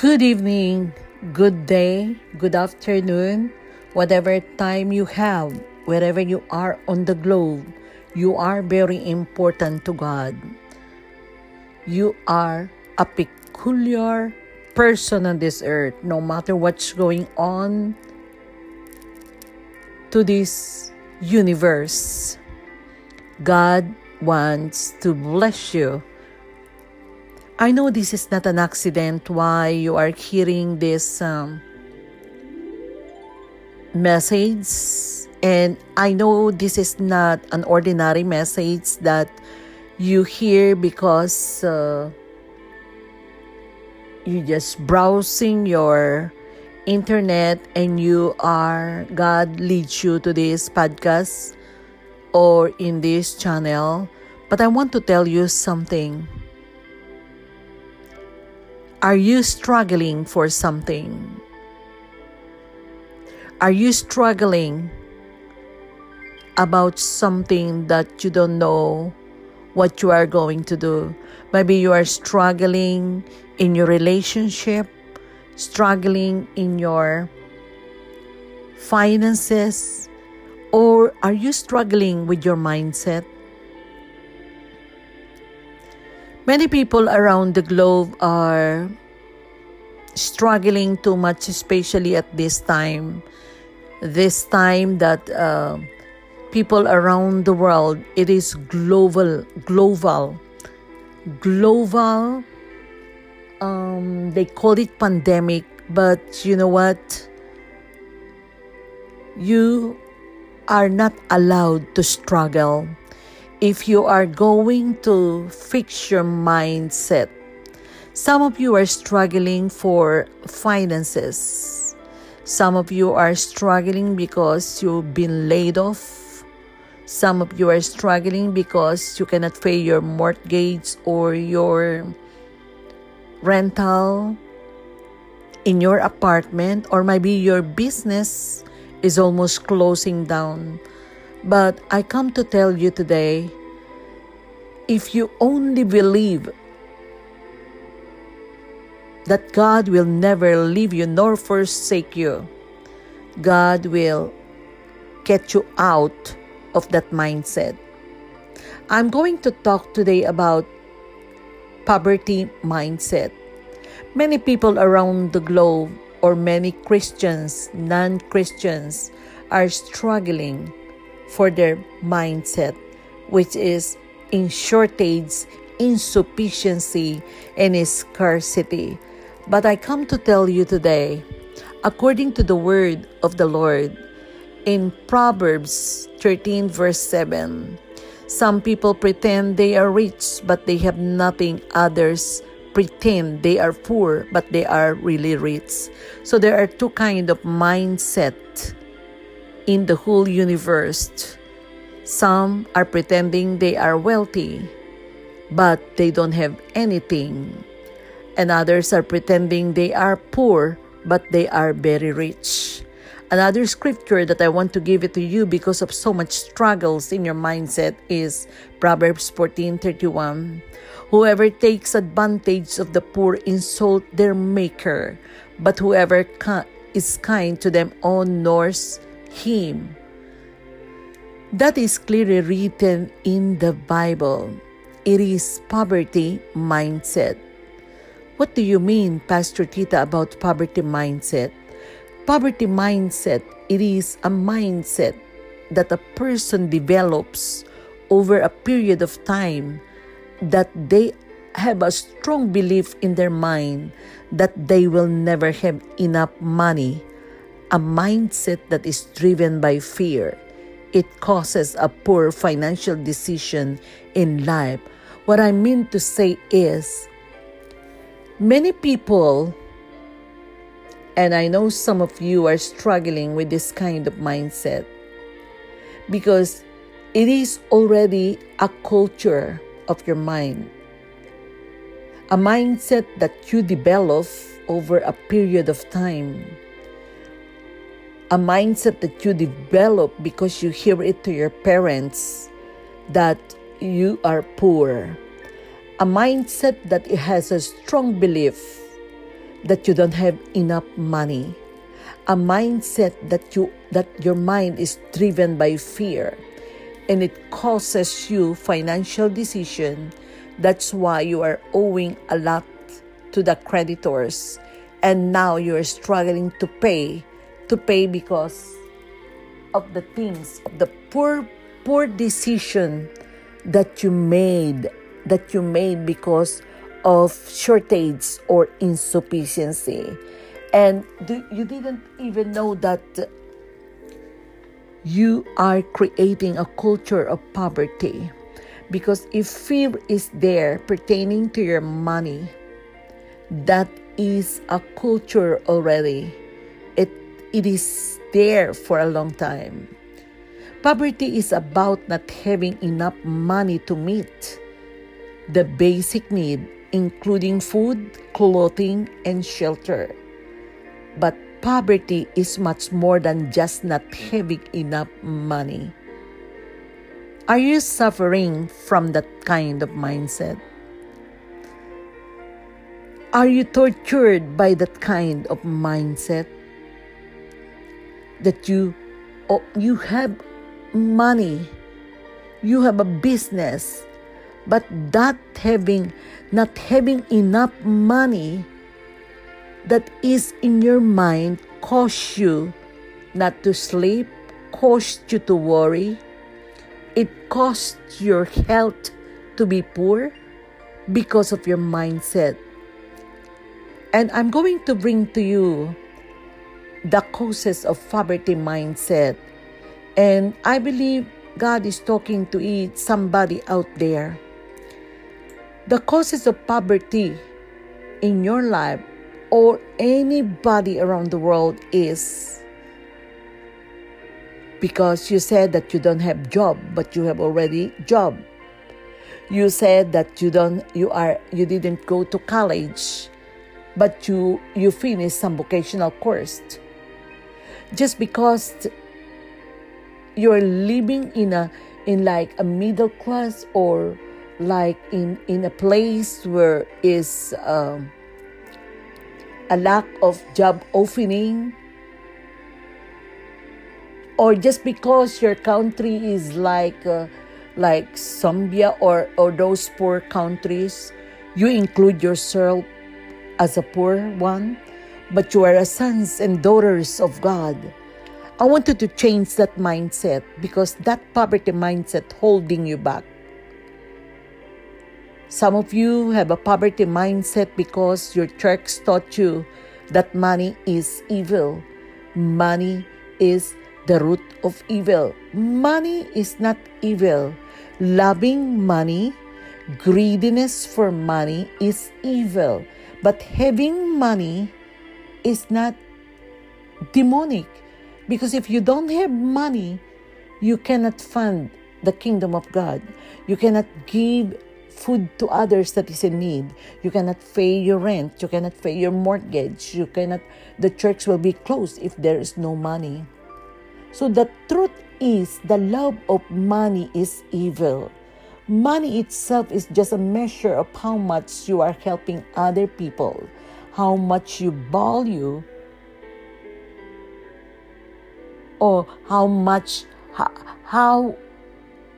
Good evening, good day, good afternoon, whatever time you have, wherever you are on the globe, you are very important to God. You are a peculiar person on this earth, no matter what's going on to this universe. God wants to bless you I know this is not an accident why you are hearing this um, message, and I know this is not an ordinary message that you hear because uh, you just browsing your internet and you are God leads you to this podcast or in this channel. But I want to tell you something are you struggling for something? Are you struggling about something that you don't know what you are going to do? Maybe you are struggling in your relationship, struggling in your finances, or are you struggling with your mindset? Many people around the globe are struggling too much, especially at this time. This time that uh, people around the world, it is global, global, global. Um, they call it pandemic, but you know what? You are not allowed to struggle if you are going to fix your mindset. Some of you are struggling for finances. Some of you are struggling because you've been laid off. Some of you are struggling because you cannot pay your mortgage or your rental in your apartment, or maybe your business is almost closing down. But I come to tell you today if you only believe that God will never leave you nor forsake you, God will get you out of that mindset. I'm going to talk today about poverty mindset. Many people around the globe, or many Christians, non Christians, are struggling for their mindset, which is in shortage, insufficiency, and scarcity. But I come to tell you today, according to the word of the Lord, in Proverbs 13, verse 7, some people pretend they are rich, but they have nothing. Others pretend they are poor, but they are really rich. So there are two kind of mindset in the whole universe. Some are pretending they are wealthy, but they don't have anything. And others are pretending they are poor, but they are very rich. Another scripture that I want to give it to you because of so much struggles in your mindset is Proverbs 14:31. Whoever takes advantage of the poor insult their maker, but whoever is kind to them honors him. That is clearly written in the Bible. It is poverty mindset. What do you mean, Pastor Tita, about poverty mindset? Poverty mindset, it is a mindset that a person develops over a period of time that they have a strong belief in their mind that they will never have enough money, a mindset that is driven by fear. It causes a poor financial decision in life. What I mean to say is, many people, and I know some of you are struggling with this kind of mindset because it is already a culture of your mind, a mindset that you develop over a period of time a mindset that you develop because you hear it to your parents that you are poor. A mindset that has a strong belief that you don't have enough money. A mindset that you that your mind is driven by fear and it causes you financial decision. That's why you are owing a lot to the creditors and now you're struggling to pay to pay because of the things of the poor poor decision that you made that you made because of shortage or insufficiency. And do, you didn't even know that you are creating a culture of poverty. Because if fear is there pertaining to your money that is a culture already it is there for a long time Poverty is about not having enough money to meet the basic need, including food, clothing, and shelter. But poverty is much more than just not having enough money. Are you suffering from that kind of mindset? Are you tortured by that kind of mindset? That you, oh, you have money, you have a business, but not having not having enough money that is in your mind cause you not to sleep, cause you to worry. It costs your health to be poor because of your mindset. And I'm going to bring to you the causes of poverty mindset. And I believe God is talking to somebody out there. The causes of poverty in your life or anybody around the world is because you said that you don't have job but you have already job. You said that you don't you are you didn't go to college but you you finished some vocational course just because you're living in a in like a middle class or like in in a place where is um, a lack of job opening or just because your country is like uh, like Zambia or or those poor countries you include yourself as a poor one but you are a sons and daughters of God I wanted to change that mindset because that poverty mindset holding you back. Some of you have a poverty mindset because your church taught you that money is evil. Money is the root of evil. Money is not evil. Loving money, greediness for money is evil. But having money is not demonic because if you don't have money, you cannot fund the kingdom of God. You cannot give food to others that is in need. You cannot pay your rent. You cannot pay your mortgage. You cannot, the church will be closed if there is no money. So the truth is, the love of money is evil. Money itself is just a measure of how much you are helping other people, how much you value or how much how, how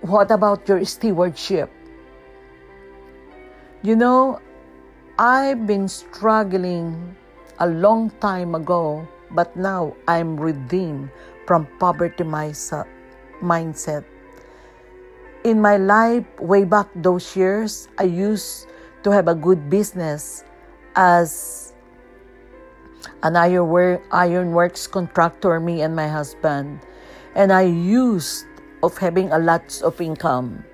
what about your stewardship? You know i've been struggling a long time ago but now i'm redeemed from poverty mindset. In my life way back those years i used to have a good business as an ironworks contractor, me and my husband. And I used of having a lot of income.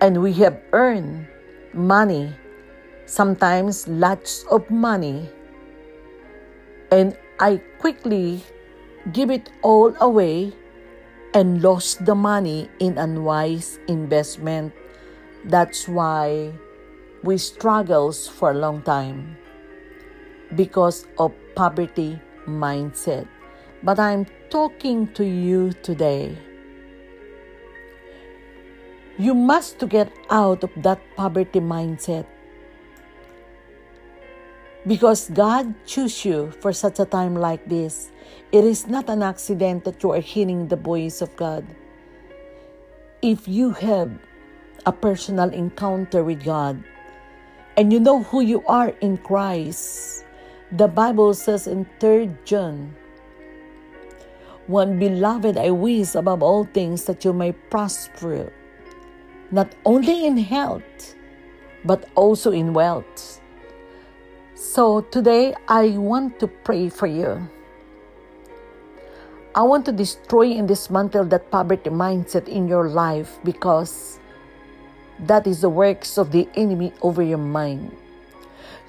And we have earned money, sometimes lots of money. And I quickly give it all away and lost the money in unwise investment. That's why we struggles for a long time because of poverty mindset. But I'm talking to you today. You must to get out of that poverty mindset. Because God chose you for such a time like this. It is not an accident that you are hearing the voice of God. If you have a personal encounter with God and you know who you are in Christ, the Bible says in 3 John one beloved, I wish above all things that you may prosper, not only in health, but also in wealth. So today I want to pray for you. I want to destroy and dismantle that poverty mindset in your life because that is the works of the enemy over your mind.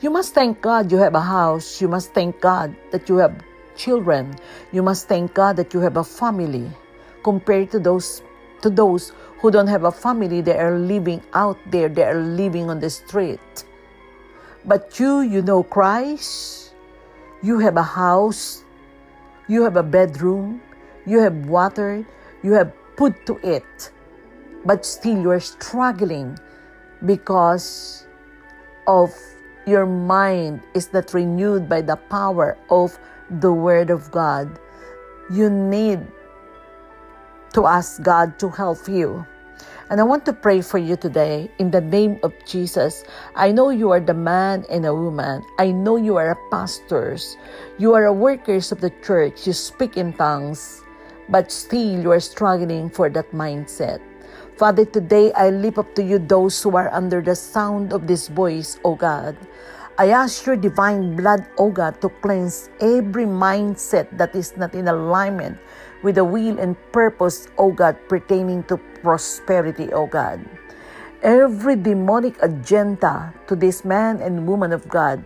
You must thank God you have a house. You must thank God that you have children. You must thank God that you have a family. Compared to those to those who don't have a family they are living out there. They are living on the street. But you you know Christ. You have a house. You have a bedroom. You have water. You have food to eat but still you are struggling because of your mind is not renewed by the power of the Word of God. You need to ask God to help you. And I want to pray for you today in the name of Jesus. I know you are the man and a woman. I know you are a pastors. You are a workers of the church. You speak in tongues, but still you are struggling for that mindset. Father, today I lift up to you those who are under the sound of this voice, O God. I ask your divine blood, O God, to cleanse every mindset that is not in alignment with the will and purpose, O God, pertaining to prosperity, O God. Every demonic agenda to this man and woman of God,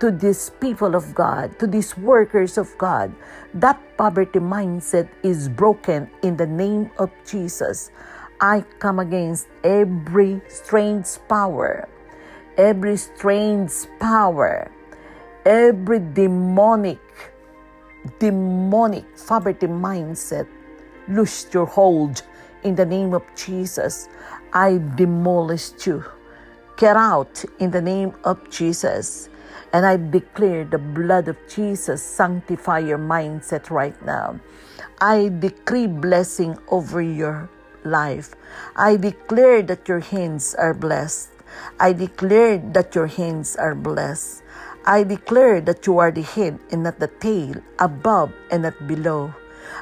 to these people of God, to these workers of God, that poverty mindset is broken in the name of Jesus. I come against every strange power every strange power, every demonic, demonic poverty mindset, lose your hold in the name of Jesus. I demolish you. Get out in the name of Jesus. And I declare the blood of Jesus sanctify your mindset right now. I decree blessing over your life. I declare that your hands are blessed. I declare that your hands are blessed. I declare that you are the head and not the tail, above and not below.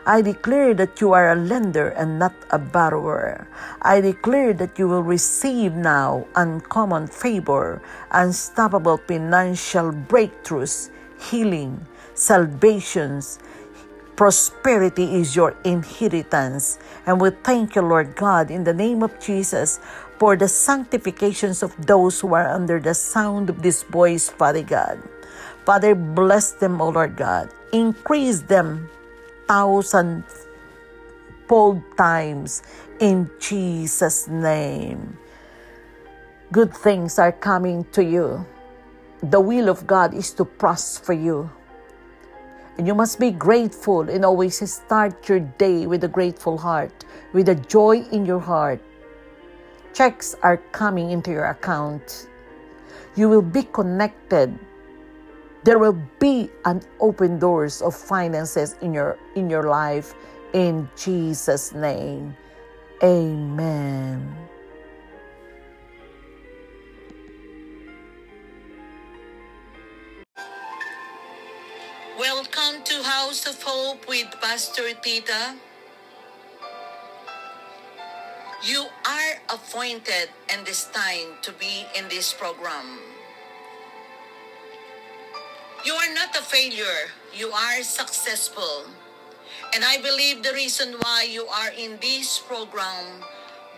I declare that you are a lender and not a borrower. I declare that you will receive now uncommon favor, unstoppable financial breakthroughs, healing, salvations, prosperity is your inheritance. And we thank you, Lord God, in the name of Jesus, for the sanctifications of those who are under the sound of this voice, Father God. Father, bless them, O Lord God. Increase them thousand fold times in Jesus' name. Good things are coming to you. The will of God is to prosper you. And you must be grateful and always start your day with a grateful heart, with a joy in your heart checks are coming into your account. You will be connected. There will be an open doors of finances in your in your life in Jesus name. Amen. House of Hope with Pastor Tita. You are appointed and destined to be in this program. You are not a failure, you are successful. And I believe the reason why you are in this program,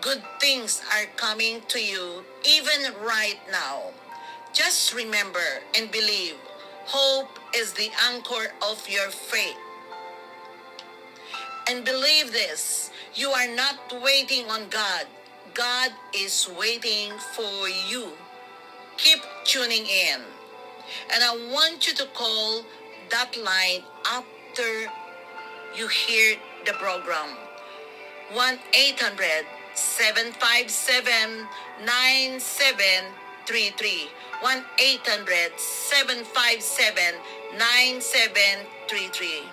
good things are coming to you even right now. Just remember and believe hope is the anchor of your faith. And believe this you are not waiting on God, God is waiting for you. Keep tuning in. And I want you to call that line after you hear the program 1 800 757 9730. 9733. 1-800-757-9733.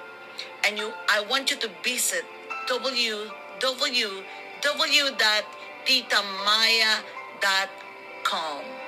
And you, I want you to visit www.titamaya.com.